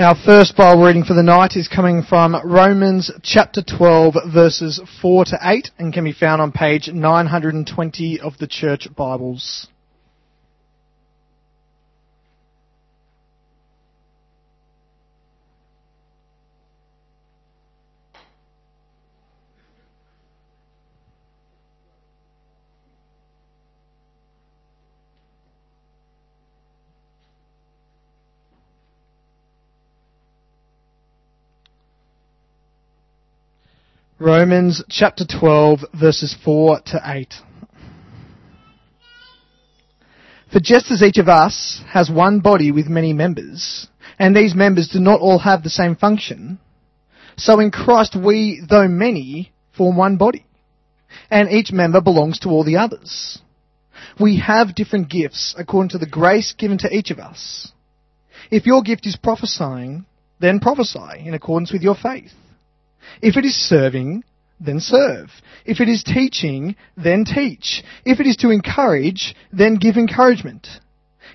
Our first Bible reading for the night is coming from Romans chapter 12 verses 4 to 8 and can be found on page 920 of the Church Bibles. Romans chapter 12 verses 4 to 8. For just as each of us has one body with many members, and these members do not all have the same function, so in Christ we, though many, form one body, and each member belongs to all the others. We have different gifts according to the grace given to each of us. If your gift is prophesying, then prophesy in accordance with your faith. If it is serving, then serve. If it is teaching, then teach. If it is to encourage, then give encouragement.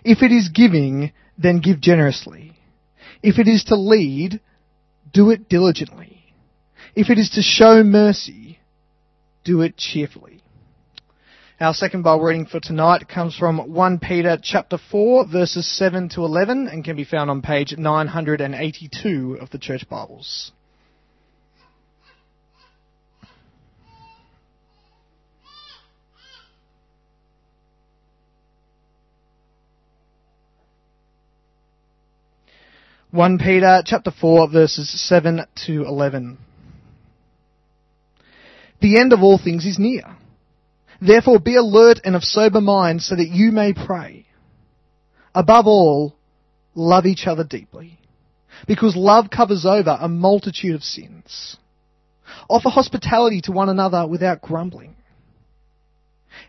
If it is giving, then give generously. If it is to lead, do it diligently. If it is to show mercy, do it cheerfully. Our second Bible reading for tonight comes from 1 Peter chapter 4 verses 7 to 11 and can be found on page 982 of the church Bibles. 1 Peter chapter 4 verses 7 to 11. The end of all things is near. Therefore be alert and of sober mind so that you may pray. Above all, love each other deeply. Because love covers over a multitude of sins. Offer hospitality to one another without grumbling.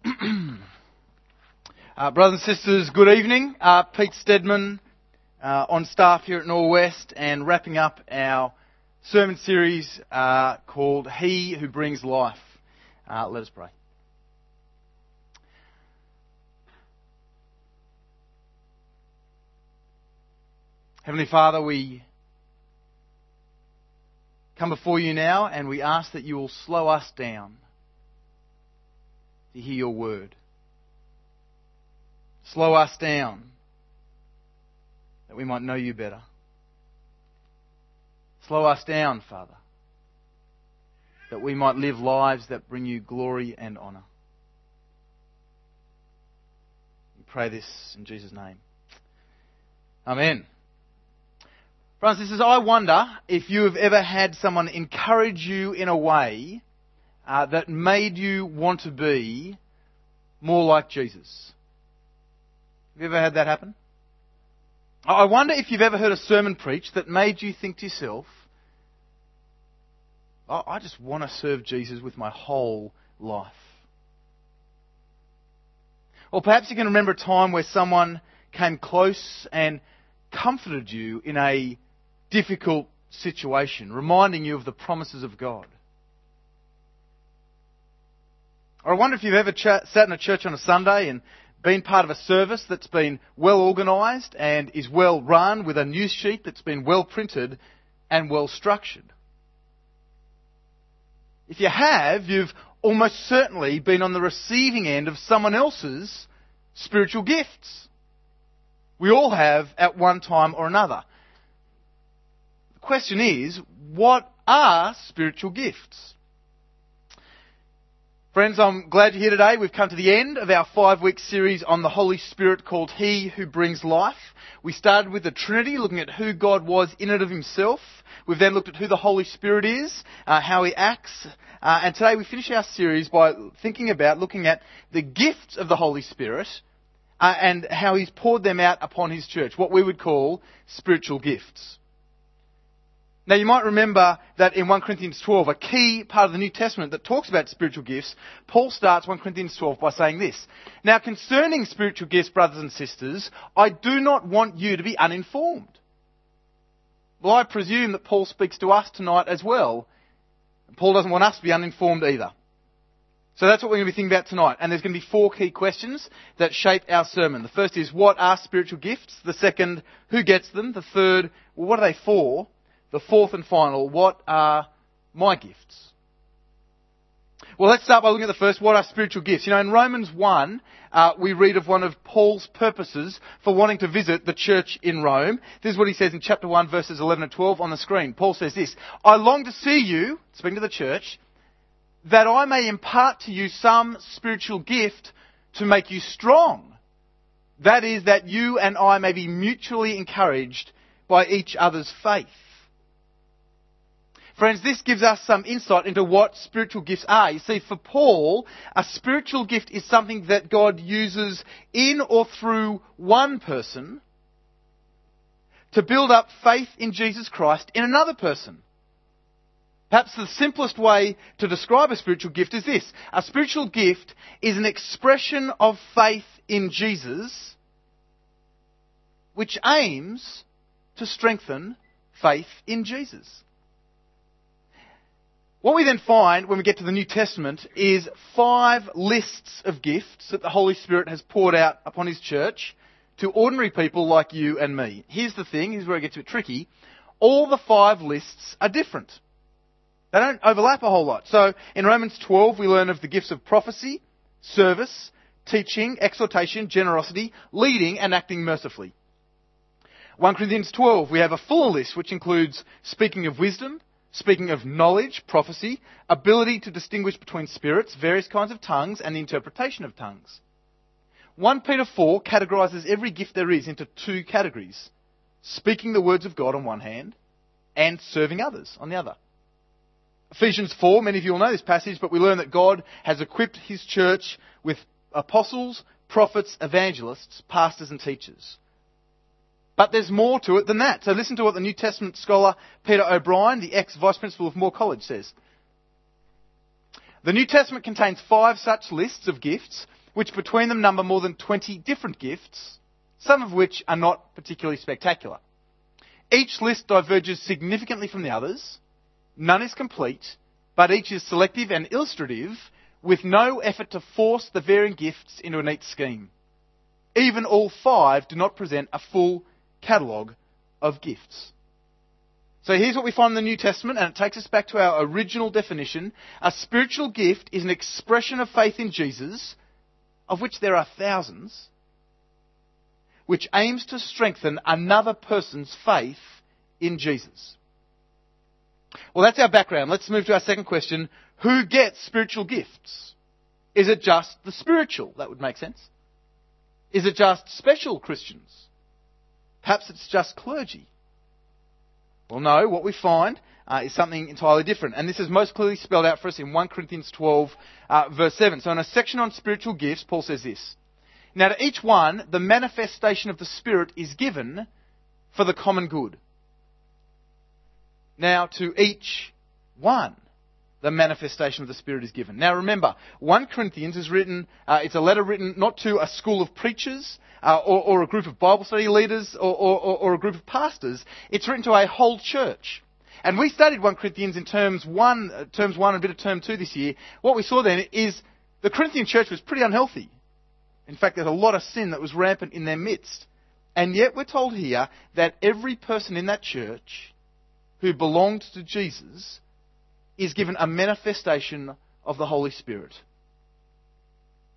uh, brothers and sisters, good evening. Uh, Pete Stedman uh, on staff here at Norwest and wrapping up our sermon series uh, called He Who Brings Life. Uh, let us pray. Heavenly Father, we come before you now and we ask that you will slow us down to hear your word. Slow us down that we might know you better. Slow us down, Father, that we might live lives that bring you glory and honour. We pray this in Jesus' name. Amen. And sisters, I wonder if you have ever had someone encourage you in a way uh, that made you want to be more like Jesus. Have you ever had that happen? I wonder if you've ever heard a sermon preached that made you think to yourself, oh, I just want to serve Jesus with my whole life. Or perhaps you can remember a time where someone came close and comforted you in a difficult situation, reminding you of the promises of God. I wonder if you've ever ch- sat in a church on a Sunday and been part of a service that's been well organised and is well run with a news sheet that's been well printed and well structured. If you have, you've almost certainly been on the receiving end of someone else's spiritual gifts. We all have at one time or another. The question is, what are spiritual gifts? Friends, I'm glad you're here today. We've come to the end of our five week series on the Holy Spirit called He Who Brings Life. We started with the Trinity, looking at who God was in and of Himself. We've then looked at who the Holy Spirit is, uh, how He acts, uh, and today we finish our series by thinking about looking at the gifts of the Holy Spirit uh, and how He's poured them out upon His church, what we would call spiritual gifts. Now you might remember that in 1 Corinthians 12, a key part of the New Testament that talks about spiritual gifts, Paul starts 1 Corinthians 12 by saying this. Now concerning spiritual gifts, brothers and sisters, I do not want you to be uninformed. Well, I presume that Paul speaks to us tonight as well. Paul doesn't want us to be uninformed either. So that's what we're going to be thinking about tonight. And there's going to be four key questions that shape our sermon. The first is, what are spiritual gifts? The second, who gets them? The third, well, what are they for? The fourth and final, what are my gifts? Well, let's start by looking at the first. What are spiritual gifts? You know, in Romans 1, uh, we read of one of Paul's purposes for wanting to visit the church in Rome. This is what he says in chapter 1, verses 11 and 12 on the screen. Paul says this I long to see you, speaking to the church, that I may impart to you some spiritual gift to make you strong. That is, that you and I may be mutually encouraged by each other's faith. Friends, this gives us some insight into what spiritual gifts are. You see, for Paul, a spiritual gift is something that God uses in or through one person to build up faith in Jesus Christ in another person. Perhaps the simplest way to describe a spiritual gift is this. A spiritual gift is an expression of faith in Jesus which aims to strengthen faith in Jesus. What we then find when we get to the New Testament is five lists of gifts that the Holy Spirit has poured out upon His church to ordinary people like you and me. Here's the thing, here's where it gets a bit tricky. All the five lists are different. They don't overlap a whole lot. So in Romans 12 we learn of the gifts of prophecy, service, teaching, exhortation, generosity, leading and acting mercifully. 1 Corinthians 12 we have a fuller list which includes speaking of wisdom, speaking of knowledge, prophecy, ability to distinguish between spirits, various kinds of tongues, and the interpretation of tongues. 1 Peter 4 categorizes every gift there is into two categories speaking the words of God on one hand, and serving others on the other. Ephesians 4, many of you will know this passage, but we learn that God has equipped his church with apostles, prophets, evangelists, pastors, and teachers. But there's more to it than that. So listen to what the New Testament scholar Peter O'Brien, the ex-vice principal of Moore College, says. The New Testament contains five such lists of gifts, which between them number more than 20 different gifts, some of which are not particularly spectacular. Each list diverges significantly from the others. None is complete, but each is selective and illustrative, with no effort to force the varying gifts into a neat scheme. Even all five do not present a full catalogue of gifts. So here's what we find in the New Testament, and it takes us back to our original definition. A spiritual gift is an expression of faith in Jesus, of which there are thousands, which aims to strengthen another person's faith in Jesus. Well, that's our background. Let's move to our second question. Who gets spiritual gifts? Is it just the spiritual? That would make sense. Is it just special Christians? Perhaps it's just clergy. Well, no, what we find uh, is something entirely different. And this is most clearly spelled out for us in 1 Corinthians 12, uh, verse 7. So in a section on spiritual gifts, Paul says this. Now to each one, the manifestation of the Spirit is given for the common good. Now to each one, the manifestation of the Spirit is given. Now remember, 1 Corinthians is written, uh, it's a letter written not to a school of preachers uh, or, or, a group of Bible study leaders or, or, or, a group of pastors. It's written to a whole church. And we studied 1 Corinthians in terms 1, uh, terms 1 and a bit of term 2 this year. What we saw then is the Corinthian church was pretty unhealthy. In fact, there's a lot of sin that was rampant in their midst. And yet we're told here that every person in that church who belonged to Jesus is given a manifestation of the Holy Spirit.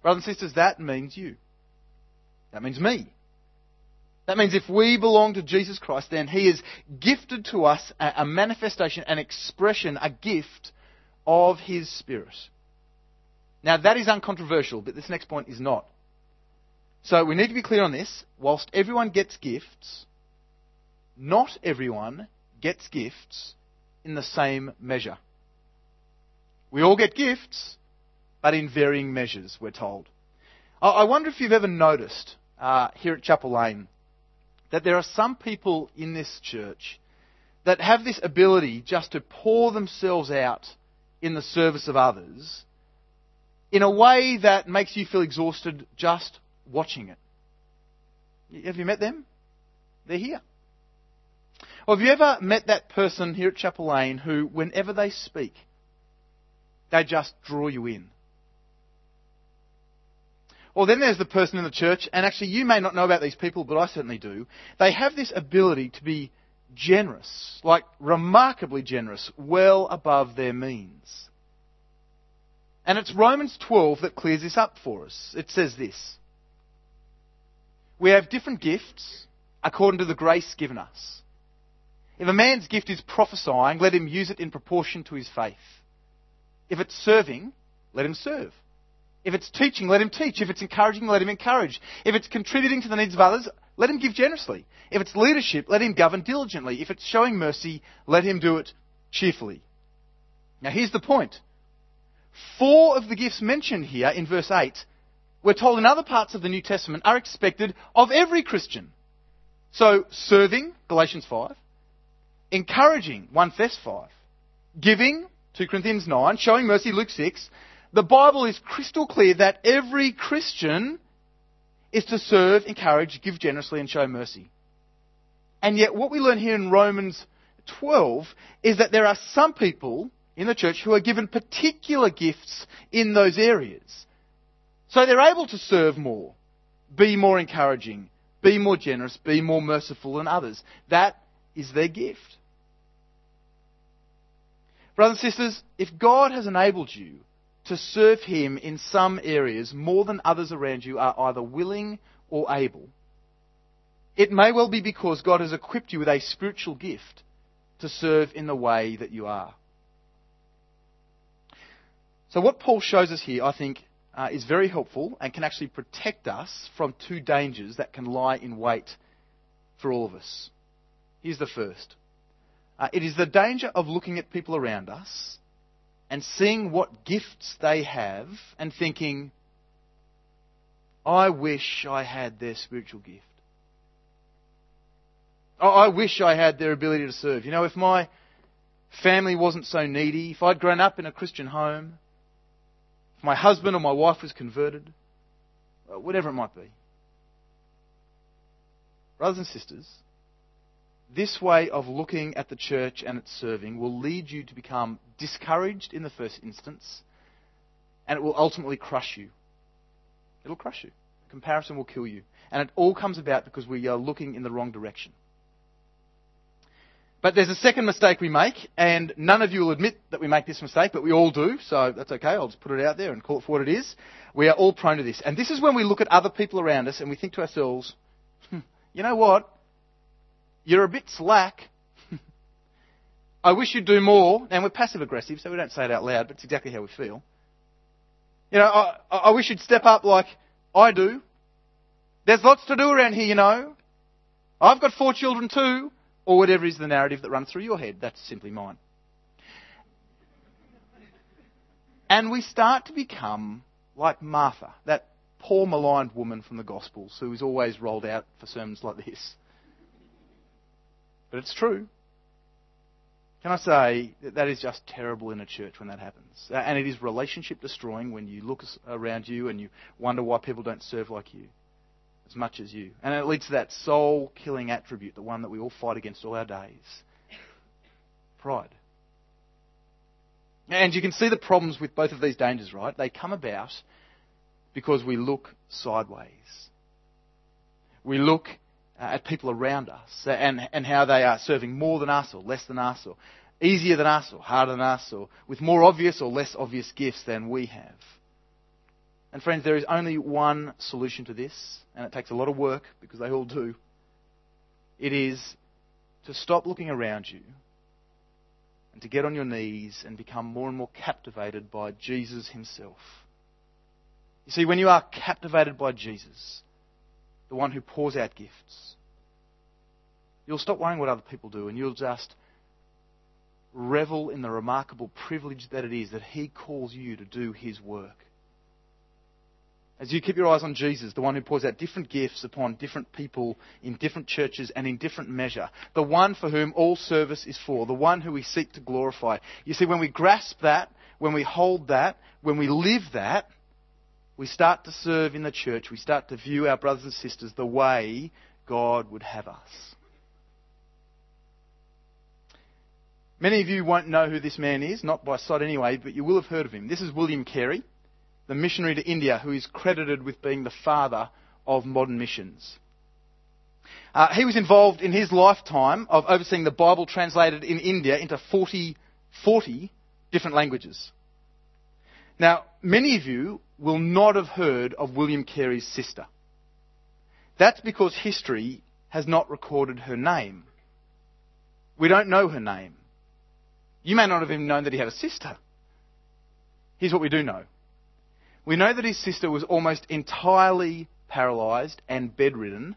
Brothers and sisters, that means you. That means me. That means if we belong to Jesus Christ, then He has gifted to us a, manifestation, an expression, a gift of His Spirit. Now that is uncontroversial, but this next point is not. So we need to be clear on this. Whilst everyone gets gifts, not everyone gets gifts in the same measure. We all get gifts, but in varying measures, we're told. I wonder if you've ever noticed uh, here at Chapel Lane that there are some people in this church that have this ability just to pour themselves out in the service of others in a way that makes you feel exhausted just watching it. Have you met them? They're here. Or have you ever met that person here at Chapel Lane who, whenever they speak, they just draw you in? Or then there's the person in the church, and actually you may not know about these people, but I certainly do. They have this ability to be generous, like remarkably generous, well above their means. And it's Romans 12 that clears this up for us. It says this We have different gifts according to the grace given us. If a man's gift is prophesying, let him use it in proportion to his faith. If it's serving, let him serve. If it's teaching, let him teach. If it's encouraging, let him encourage. If it's contributing to the needs of others, let him give generously. If it's leadership, let him govern diligently. If it's showing mercy, let him do it cheerfully. Now here's the point. Four of the gifts mentioned here in verse 8, we're told in other parts of the New Testament, are expected of every Christian. So, serving, Galatians 5, encouraging, 1 Thess 5, giving, 2 Corinthians 9, showing mercy, Luke 6, the Bible is crystal clear that every Christian is to serve, encourage, give generously, and show mercy. And yet, what we learn here in Romans 12 is that there are some people in the church who are given particular gifts in those areas. So they're able to serve more, be more encouraging, be more generous, be more merciful than others. That is their gift. Brothers and sisters, if God has enabled you to serve Him in some areas more than others around you are either willing or able. It may well be because God has equipped you with a spiritual gift to serve in the way that you are. So, what Paul shows us here, I think, uh, is very helpful and can actually protect us from two dangers that can lie in wait for all of us. Here's the first uh, it is the danger of looking at people around us and seeing what gifts they have and thinking, I wish I had their spiritual gift. I wish I had their ability to serve. You know, if my family wasn't so needy, if I'd grown up in a Christian home, if my husband or my wife was converted, uh, whatever it might be. Brothers and sisters, this way of looking at the church and its serving will lead you to become discouraged in the first instance, and it will ultimately crush you. It'll crush you. Comparison will kill you. And it all comes about because we are looking in the wrong direction. But there's a second mistake we make, and none of you will admit that we make this mistake, but we all do, so that's okay. I'll just put it out there and call it for what it is. We are all prone to this. And this is when we look at other people around us and we think to ourselves, hmm, you know what? You're a bit slack. I wish you'd do more. And we're passive aggressive, so we don't say it out loud, but it's exactly how we feel. You know, I, I wish you'd step up like I do. There's lots to do around here, you know. I've got four children too. Or whatever is the narrative that runs through your head. That's simply mine. And we start to become like Martha, that poor maligned woman from the Gospels who is always rolled out for sermons like this. But it's true. Can I say that that is just terrible in a church when that happens? And it is relationship destroying when you look around you and you wonder why people don't serve like you as much as you. And it leads to that soul killing attribute, the one that we all fight against all our days pride. And you can see the problems with both of these dangers, right? They come about because we look sideways. We look Uh, at people around us uh, and, and how they are serving more than us or less than us or easier than us or harder than us or with more obvious or less obvious gifts than we have. And friends, there is only one solution to this, and it takes a lot of work because they all do. It is to stop looking around you and to get on your knees and become more and more captivated by Jesus himself. You see, when you are captivated by Jesus, the one who pours out gifts. You'll stop worrying what other people do and you'll just revel in the remarkable privilege that it is that He calls you to do His work. As you keep your eyes on Jesus, the one who pours out different gifts upon different people in different churches and in different measure, the one for whom all service is for, the one who we seek to glorify. You see, when we grasp that, when we hold that, when we live that, we start to serve in the church, we start to view our brothers and sisters the way God would have us. Many of you won't know who this man is, not by sight anyway, but you will have heard of him. This is William Carey the missionary to India who is credited with being the father of modern missions. Uh, he was involved in his lifetime of overseeing the Bible translated in India into 40, 40 different languages. Now, many of you will not have heard of William Carey's sister. That's because history has not recorded her name. We don't know her name. You may not have even known that he had a sister. Here's what we do know we know that his sister was almost entirely paralysed and bedridden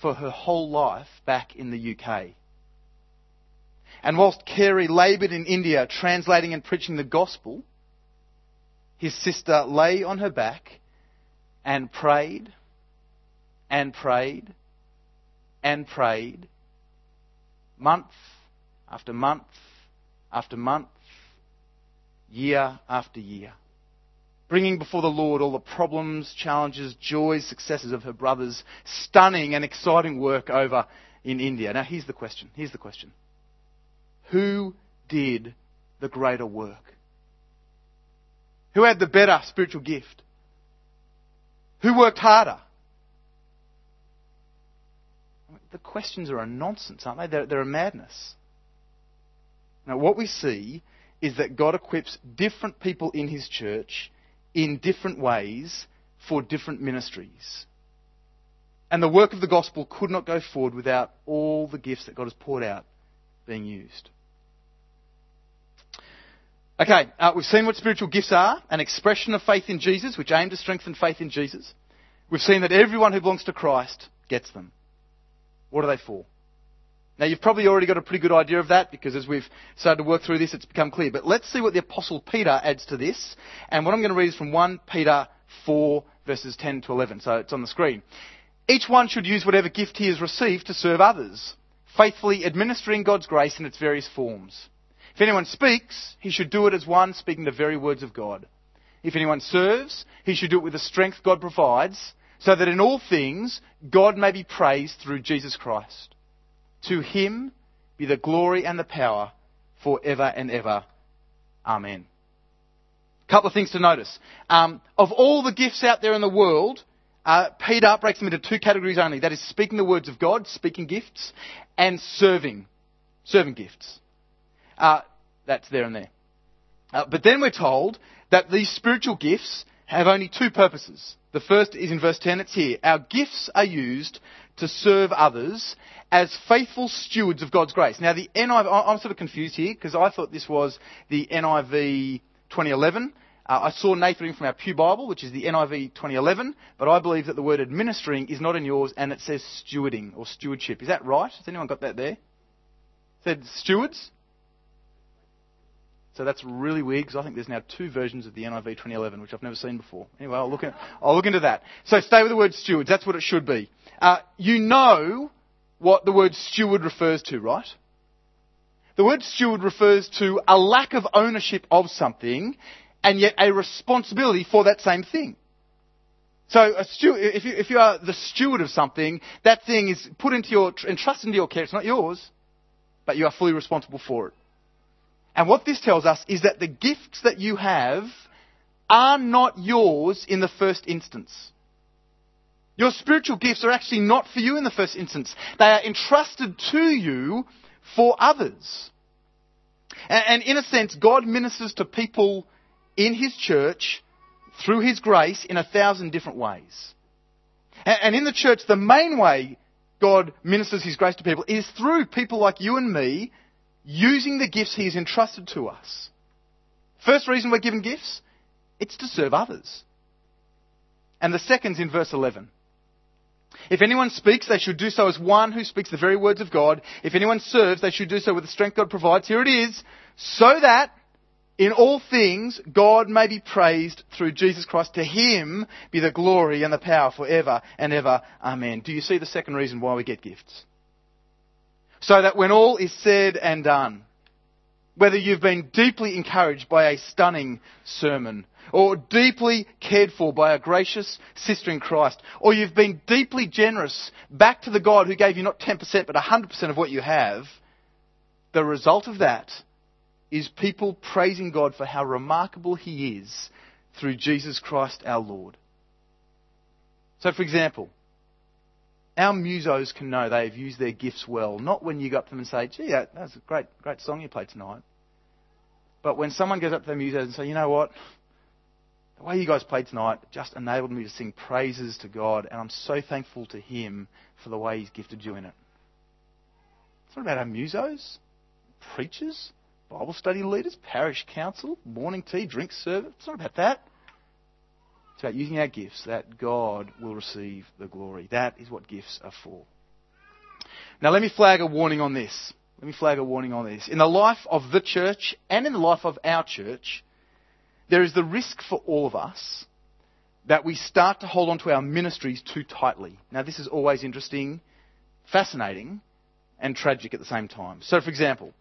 for her whole life back in the UK. And whilst Carey laboured in India translating and preaching the gospel, his sister lay on her back and prayed and prayed and prayed month after month after month, year after year bringing before the Lord all the problems, challenges, joys, successes of her brother's stunning and exciting work over in India. Now, here's the question. Here's the question. Who did the greater work? Who had the better spiritual gift? Who worked harder? The questions are a nonsense, aren't they? They're, they're a madness. Now, what we see is that God equips different people in His church in different ways for different ministries. And the work of the gospel could not go forward without all the gifts that God has poured out being used. Okay, uh, we've seen what spiritual gifts are an expression of faith in Jesus, which aim to strengthen faith in Jesus. We've seen that everyone who belongs to Christ gets them. What are they for? Now, you've probably already got a pretty good idea of that because as we've started to work through this, it's become clear. But let's see what the Apostle Peter adds to this. And what I'm going to read is from 1 Peter 4, verses 10 to 11. So it's on the screen. Each one should use whatever gift he has received to serve others, faithfully administering God's grace in its various forms. If anyone speaks, he should do it as one speaking the very words of God. If anyone serves, he should do it with the strength God provides, so that in all things God may be praised through Jesus Christ. To him be the glory and the power forever and ever. Amen. A couple of things to notice. Um, of all the gifts out there in the world, uh, Peter breaks them into two categories only. That is speaking the words of God, speaking gifts, and serving, serving gifts. Uh, that's there and there. Uh, but then we're told that these spiritual gifts have only two purposes. The first is in verse 10, it's here. Our gifts are used to serve others as faithful stewards of God's grace. Now, the NIV, I'm sort of confused here because I thought this was the NIV 2011. Uh, I saw Nathan from our Pew Bible, which is the NIV 2011, but I believe that the word administering is not in yours and it says stewarding or stewardship. Is that right? Has anyone got that there? It said stewards? So that's really weird because I think there's now two versions of the NIV 2011, which I've never seen before. Anyway, I'll look, at, I'll look into that. So stay with the word stewards. That's what it should be. Uh, you know what the word steward refers to, right? The word steward refers to a lack of ownership of something and yet a responsibility for that same thing. So steward, if, you, if you are the steward of something, that thing is put into your, entrusted into your care. It's not yours, but you are fully responsible for it. And what this tells us is that the gifts that you have are not yours in the first instance. Your spiritual gifts are actually not for you in the first instance. They are entrusted to you for others. And, in a sense, God ministers to people in His church through His grace in a thousand different ways. And in the church, the main way God ministers His grace to people is through people like you and me using the gifts He has entrusted to us. First reason we're given gifts, it's to serve others. And the second's in verse 11. If anyone speaks, they should do so as one who speaks the very words of God. If anyone serves, they should do so with the strength God provides. Here it is. So that in all things, God may be praised through Jesus Christ. To Him be the glory and the power forever and ever. Amen. Do you see the second reason why we get gifts? So that when all is said and done, whether you've been deeply encouraged by a stunning sermon, or deeply cared for by a gracious sister in Christ, or you've been deeply generous back to the God who gave you not 10% but 100% of what you have, the result of that is people praising God for how remarkable He is through Jesus Christ our Lord. So, for example, our musos can know they've used their gifts well, not when you go up to them and say, gee, that, that's a great, great song you played tonight. But when someone goes up to their musos and say, you know what, the way you guys played tonight just enabled me to sing praises to God, and I'm so thankful to Him for the way He's gifted you in it. It's not about our musos, preachers, Bible study leaders, parish council, morning tea, drink service. It's not about that. It's about using our gifts that God will receive the glory. That is what gifts are for. Now, let me flag a warning on this. Let me flag a warning on this. In the life of the church and in the life of our church, there is the risk for all of us that we start to hold on to our ministries too tightly. Now, this is always interesting, fascinating, and tragic at the same time. So, for example,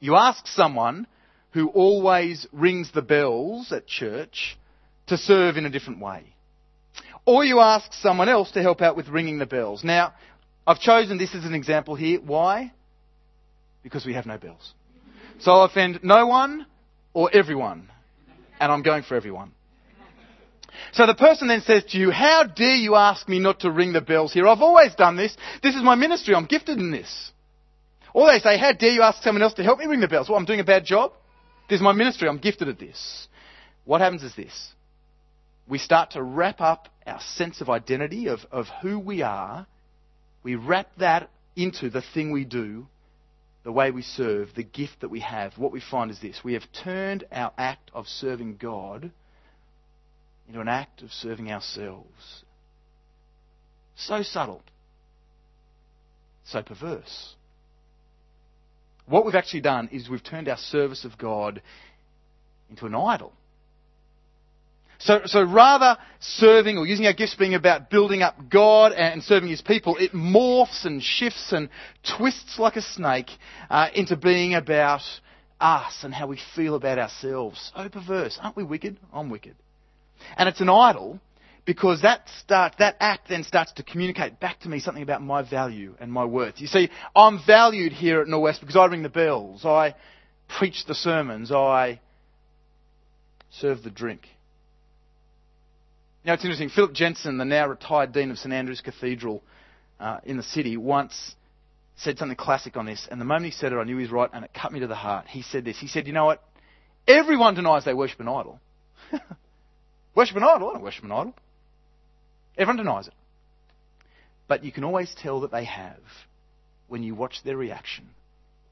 you ask someone who always rings the bells at church to serve in a different way. Or you ask someone else to help out with ringing the bells. Now, I've chosen this as an example here. Why? Because we have no bells. So I'll offend no one or everyone. And I'm going for everyone. So the person then says to you, How dare you ask me not to ring the bells here? I've always done this. This is my ministry. I'm gifted in this. Or they say, How dare you ask someone else to help me ring the bells? Well, I'm doing a bad job. This is my ministry. I'm gifted at this. What happens is this we start to wrap up our sense of identity, of, of who we are. We wrap that into the thing we do, the way we serve, the gift that we have. What we find is this we have turned our act of serving God into an act of serving ourselves. So subtle, so perverse. What we've actually done is we've turned our service of God into an idol. So, so rather serving or using our gifts being about building up God and serving His people, it morphs and shifts and twists like a snake uh, into being about us and how we feel about ourselves. So perverse. Aren't we wicked? I'm wicked. And it's an idol because that start, that act then starts to communicate back to me something about my value and my worth. You see, I'm valued here at Norwest because I ring the bells, I preach the sermons, I serve the drink. Now it's interesting. Philip Jensen, the now retired dean of St Andrew's Cathedral uh, in the city, once said something classic on this, and the moment he said it, I knew he was right, and it cut me to the heart. He said this. He said, "You know what? Everyone denies they worship an idol. worship an idol? I don't worship an idol. Everyone denies it. But you can always tell that they have when you watch their reaction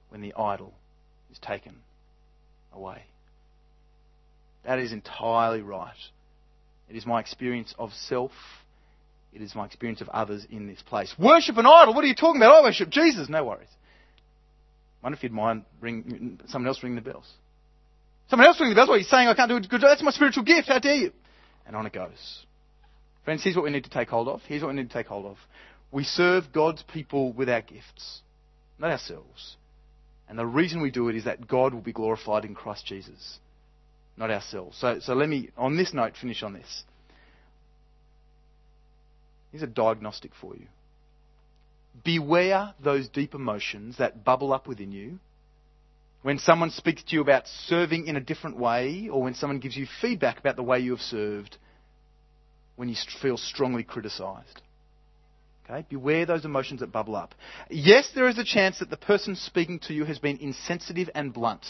when the idol is taken away. That is entirely right. It is my experience of self. It is my experience of others in this place. Worship an idol? What are you talking about? I worship Jesus. No worries. I wonder if you'd mind ring, someone else ring the bells. Someone else ring the bells. What are you saying? I can't do a good job. That's my spiritual gift. How dare you? And on it goes. Friends, here's what we need to take hold of. Here's what we need to take hold of. We serve God's people with our gifts, not ourselves. And the reason we do it is that God will be glorified in Christ Jesus, not ourselves. So, so let me, on this note, finish on this. Here's a diagnostic for you. Beware those deep emotions that bubble up within you when someone speaks to you about serving in a different way, or when someone gives you feedback about the way you have served, when you feel strongly criticized. Okay? Beware those emotions that bubble up. Yes, there is a chance that the person speaking to you has been insensitive and blunt.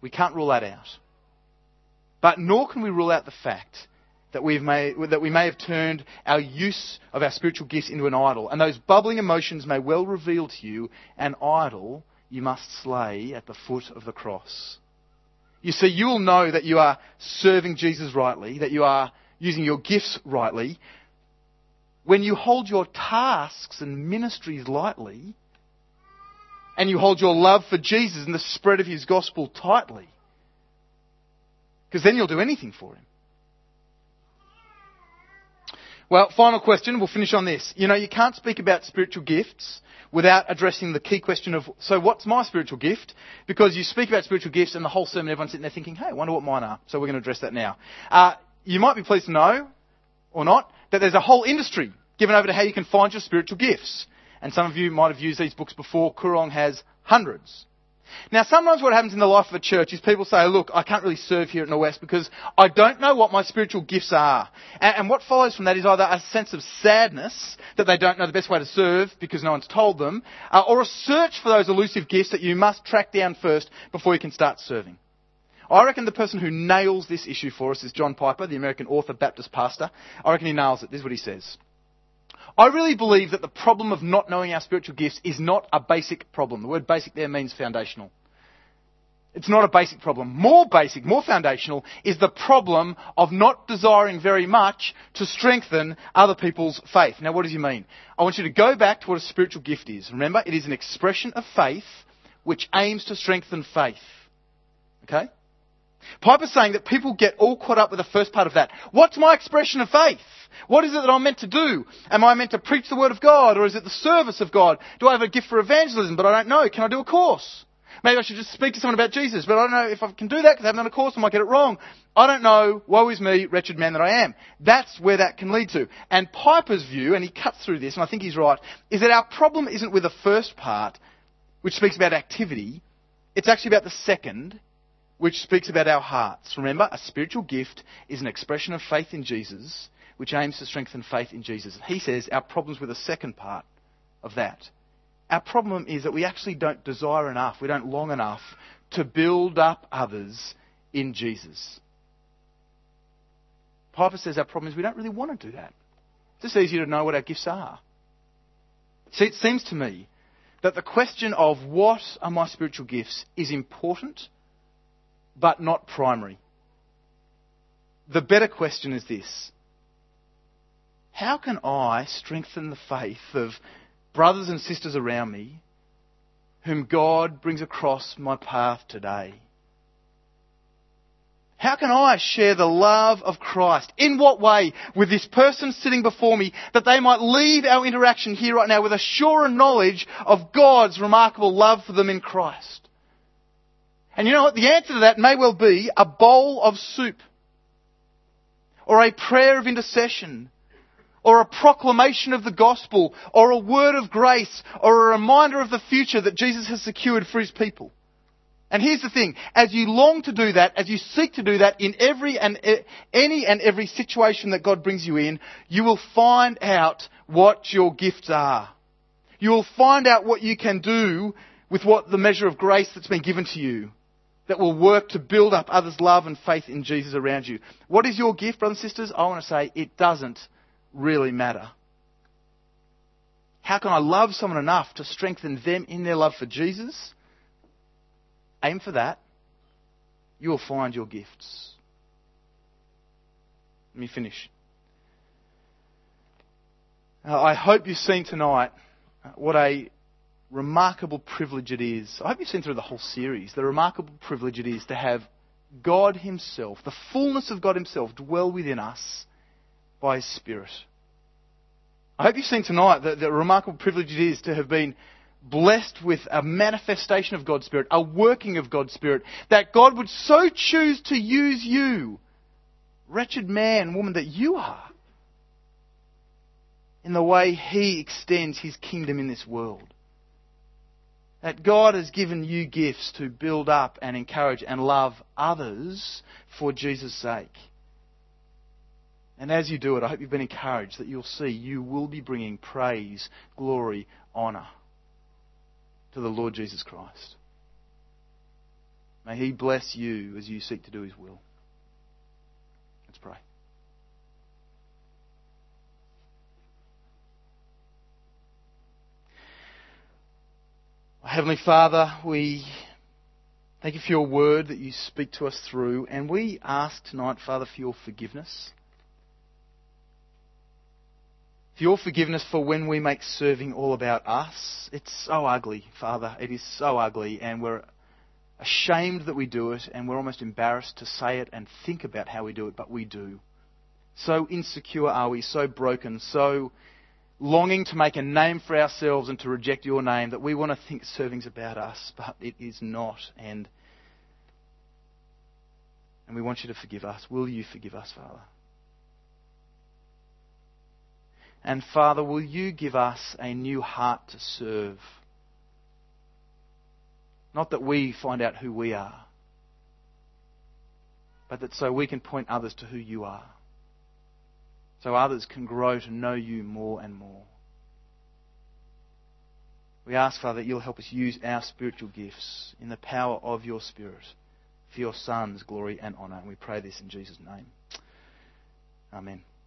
We can't rule that out. But nor can we rule out the fact that, we've that we may have turned our use of our spiritual gifts into an idol. And those bubbling emotions may well reveal to you an idol you must slay at the foot of the cross. You see, you will know that you are serving Jesus rightly, that you are using your gifts rightly, when you hold your tasks and ministries lightly, and you hold your love for Jesus and the spread of his gospel tightly, Because then you'll do anything for him. Well, final question. We'll finish on this. You know, you can't speak about spiritual gifts without addressing the key question of, so what's my spiritual gift? Because you speak about spiritual gifts and the whole sermon, everyone's sitting there thinking, hey, I wonder what mine are. So we're going to address that now. Uh, you might be pleased to know, or not, that there's a whole industry given over to how you can find your spiritual gifts. And some of you might have used these books before. Koorong has hundreds. Now, sometimes what happens in the life of a church is people say, look, I can't really serve here at the West because I don't know what my spiritual gifts are. And, what follows from that is either a sense of sadness that they don't know the best way to serve because no one's told them, uh, or a search for those elusive gifts that you must track down first before you can start serving. I reckon the person who nails this issue for us is John Piper, the American author, Baptist pastor. I reckon he nails it. This is what he says. I really believe that the problem of not knowing our spiritual gifts is not a basic problem. The word basic there means foundational. It's not a basic problem. More basic, more foundational is the problem of not desiring very much to strengthen other people's faith. Now, what does he mean? I want you to go back to what a spiritual gift is. Remember, it is an expression of faith which aims to strengthen faith. Okay? Piper's saying that people get all caught up with the first part of that. What's my expression of faith? What is it that I'm meant to do? Am I meant to preach the Word of God or is it the service of God? Do I have a gift for evangelism but I don't know? Can I do a course? Maybe I should just speak to someone about Jesus, but I don't know if I can do that because I haven't done a course. I might get it wrong. I don't know. Woe is me, wretched man that I am. That's where that can lead to. And Piper's view, and he cuts through this, and I think he's right, is that our problem isn't with the first part, which speaks about activity. It's actually about the second, which speaks about our hearts. Remember, a spiritual gift is an expression of faith in Jesus, which aims to strengthen faith in Jesus. He says our problem's with the second part of that. Our problem is that we actually don't desire enough, we don't long enough to build up others in Jesus. Piper says our problem is we don't really want to do that. It's just easier to know what our gifts are. See, it seems to me that the question of what are my spiritual gifts is important but not primary. The better question is this How can I strengthen the faith of brothers and sisters around me whom God brings across my path today? How can I share the love of Christ? In what way? With this person sitting before me, that they might leave our interaction here right now with a surer knowledge of God's remarkable love for them in Christ. And you know what? The answer to that may well be a bowl of soup, or a prayer of intercession, or a proclamation of the gospel, or a word of grace, or a reminder of the future that Jesus has secured for his people. And here's the thing, as you long to do that, as you seek to do that in every and any and every situation that God brings you in, you will find out what your gifts are. You will find out what you can do with what the measure of grace that's been given to you that will work to build up others' love and faith in Jesus around you. What is your gift, brothers and sisters? I want to say it doesn't really matter. How can I love someone enough to strengthen them in their love for Jesus? Aim for that. You will find your gifts. Let me finish. Uh, I hope you've seen tonight what a remarkable privilege it is. I hope you've seen through the whole series the remarkable privilege it is to have God Himself, the fullness of God Himself, dwell within us by His Spirit. I hope you've seen tonight the, the remarkable privilege it is to have been blessed with a manifestation of God's Spirit, a working of God's Spirit, that God would so choose to use you, wretched man, woman that you are, in the way He extends His kingdom in this world. That God has given you gifts to build up and encourage and love others for Jesus' sake. And as you do it, I hope you've been encouraged that you'll see you will be bringing praise, glory, honour to the Lord Jesus Christ. May He bless you as you seek to do His will. Let's pray. Heavenly Father, we thank you for your word that you speak to us through, and we ask tonight, Father, for your forgiveness. For your forgiveness for when we make serving all about us. It's so ugly, Father. It is so ugly, and we're ashamed that we do it, and we're almost embarrassed to say it and think about how we do it, but we do. So insecure are we, so broken, so longing to make a name for ourselves and to reject your name that we want to think serving's about us, but it is not. And, and we want you to forgive us. Will you forgive us, Father? And Father, will you give us a new heart to serve? Not that we find out who we are, but that so we can point others to who you are. So others can grow to know you more and more. We ask, Father, that you'll help us use our spiritual gifts in the power of your Spirit for your Son's glory and honour. And we pray this in Jesus' name. Amen.